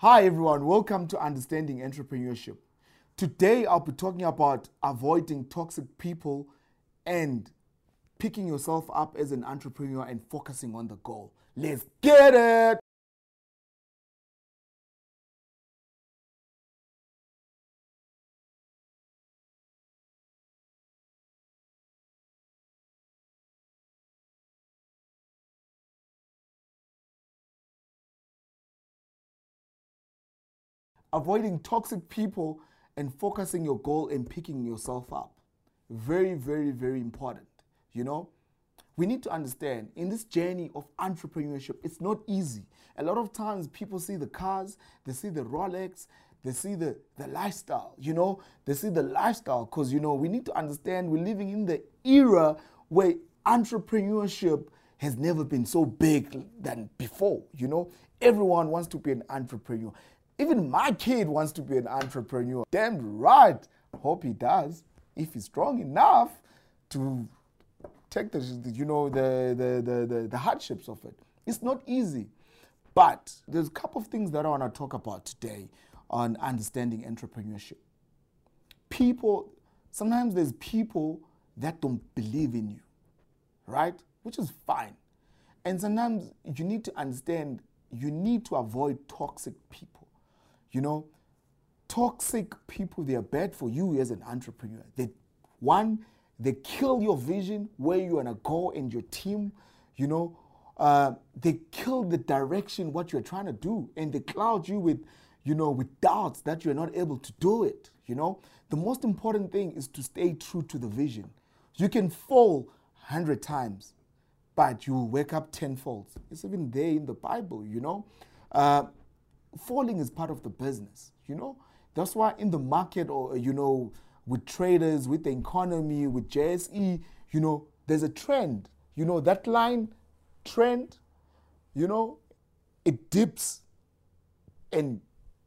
Hi, everyone. Welcome to Understanding Entrepreneurship. Today, I'll be talking about avoiding toxic people and picking yourself up as an entrepreneur and focusing on the goal. Let's get it. Avoiding toxic people and focusing your goal and picking yourself up. Very, very, very important. You know, we need to understand in this journey of entrepreneurship, it's not easy. A lot of times people see the cars, they see the Rolex, they see the, the lifestyle, you know, they see the lifestyle because, you know, we need to understand we're living in the era where entrepreneurship has never been so big than before, you know. Everyone wants to be an entrepreneur. Even my kid wants to be an entrepreneur. Damn right. Hope he does. If he's strong enough to take the you know the the, the, the, the hardships of it. It's not easy. But there's a couple of things that I want to talk about today on understanding entrepreneurship. People, sometimes there's people that don't believe in you, right? Which is fine. And sometimes you need to understand you need to avoid toxic people. You know, toxic people, they are bad for you as an entrepreneur. They, one, they kill your vision, where you want to go and your team, you know. Uh, they kill the direction, what you're trying to do, and they cloud you with, you know, with doubts that you're not able to do it, you know. The most important thing is to stay true to the vision. You can fall 100 times, but you will wake up tenfold. It's even there in the Bible, you know. Uh, falling is part of the business, you know. That's why in the market or, you know, with traders, with the economy, with JSE, you know, there's a trend. You know, that line, trend, you know, it dips and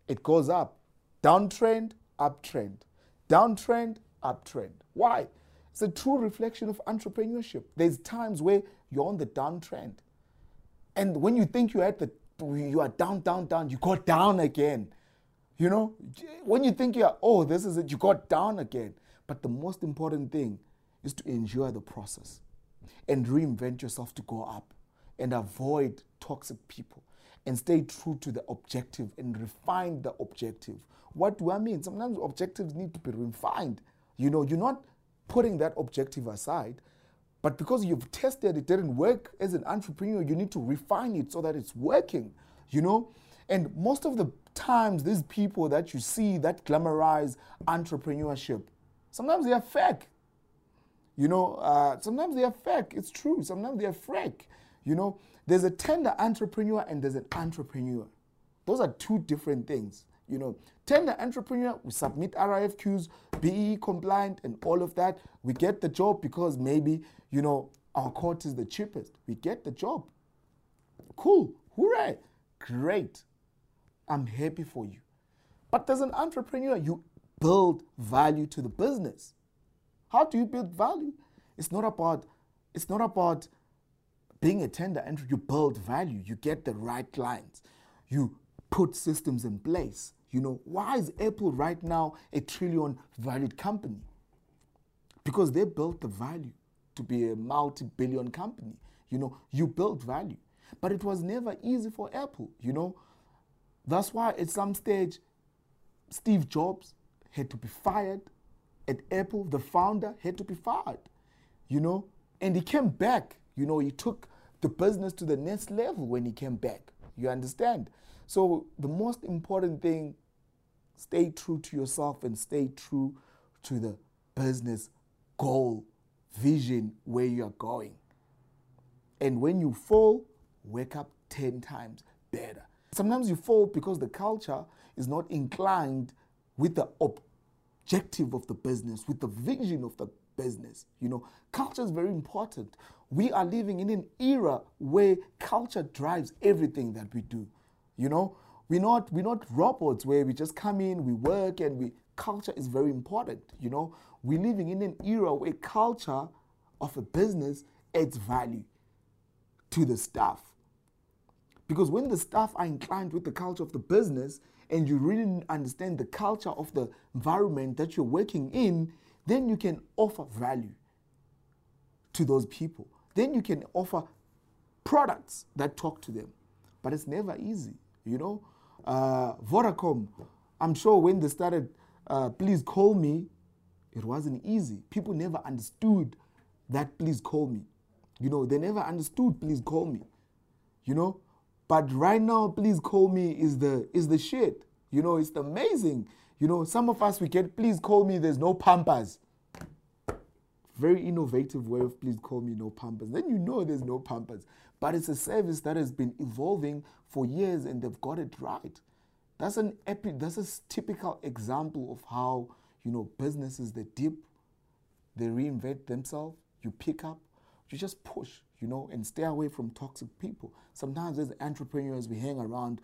it goes up. Downtrend, uptrend. Downtrend, uptrend. Why? It's a true reflection of entrepreneurship. There's times where you're on the downtrend. And when you think you're at the you are down, down, down, you go down again. You know, when you think you're, oh, this is it, you got down again. But the most important thing is to enjoy the process and reinvent yourself to go up and avoid toxic people and stay true to the objective and refine the objective. What do I mean? Sometimes objectives need to be refined. You know, you're not putting that objective aside, but because you've tested it didn't work as an entrepreneur, you need to refine it so that it's working, you know? And most of the times, these people that you see that glamorize entrepreneurship, sometimes they are fake. You know, uh, sometimes they are fake. It's true. Sometimes they are fake. You know, there's a tender entrepreneur and there's an entrepreneur. Those are two different things. You know, tender entrepreneur, we submit RIFQs, BE compliant, and all of that. We get the job because maybe, you know, our court is the cheapest. We get the job. Cool. Hooray. Great. I'm happy for you. But as an entrepreneur, you build value to the business. How do you build value? It's not about it's not about being a tender entry. You build value. You get the right clients. You put systems in place. You know, why is Apple right now a trillion valued company? Because they built the value to be a multi billion company. You know, you built value. But it was never easy for Apple, you know. That's why at some stage, Steve Jobs had to be fired. At Apple, the founder had to be fired, you know. And he came back, you know, he took the business to the next level when he came back. You understand? So the most important thing, stay true to yourself and stay true to the business goal, vision where you are going. And when you fall, wake up 10 times better. Sometimes you fall because the culture is not inclined with the objective of the business, with the vision of the business. You know, culture is very important. We are living in an era where culture drives everything that we do. You know, we're not we're not robots where we just come in, we work, and we culture is very important. You know, we're living in an era where culture of a business adds value to the staff. Because when the staff are inclined with the culture of the business and you really understand the culture of the environment that you're working in, then you can offer value to those people. Then you can offer products that talk to them. But it's never easy, you know. Uh, Vodacom, I'm sure when they started, uh, please call me, it wasn't easy. People never understood that please call me. You know, they never understood please call me. You know? But right now, please call me is the is the shit. You know, it's amazing. You know, some of us we get please call me, there's no pampers. Very innovative way of please call me no pampers. Then you know there's no pampers. But it's a service that has been evolving for years and they've got it right. That's an epic, that's a typical example of how, you know, businesses they dip, they reinvent themselves, you pick up, you just push, you know, and stay away from toxic people. Sometimes as entrepreneurs we hang around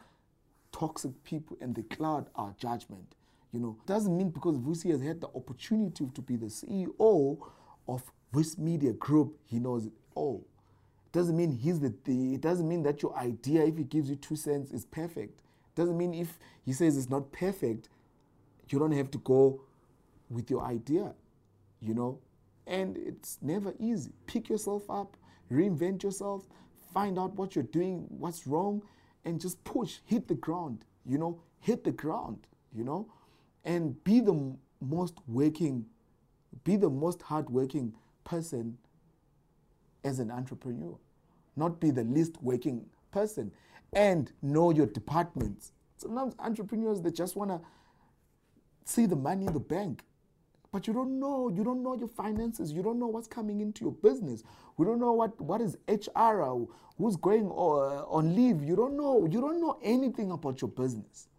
toxic people and they cloud our judgment. You know, doesn't mean because Vusi has had the opportunity to be the CEO of this media group, he knows it all. It doesn't mean he's the, the it doesn't mean that your idea, if he gives you two cents, is perfect. It doesn't mean if he says it's not perfect, you don't have to go with your idea. You know? And it's never easy. Pick yourself up, reinvent yourself, find out what you're doing, what's wrong, and just push, hit the ground, you know, hit the ground, you know, and be the most working be the most hardworking person as an entrepreneur, not be the least working person, and know your departments. Sometimes entrepreneurs they just want to see the money in the bank, but you don't know. You don't know your finances. You don't know what's coming into your business. We don't know what what is HR, who's going uh, on leave. You don't know. You don't know anything about your business.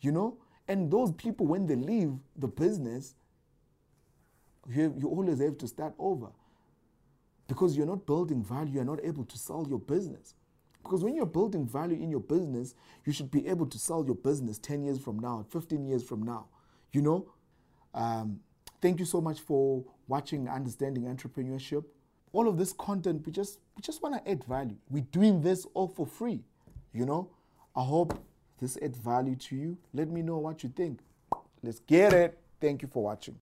You know, and those people when they leave the business you, have, you always have to start over because you're not building value, you're not able to sell your business. Because when you're building value in your business, you should be able to sell your business 10 years from now, 15 years from now. You know? Um, thank you so much for watching Understanding Entrepreneurship. All of this content, we just we just want to add value. We're doing this all for free. You know? I hope this adds value to you. Let me know what you think. Let's get it. Thank you for watching.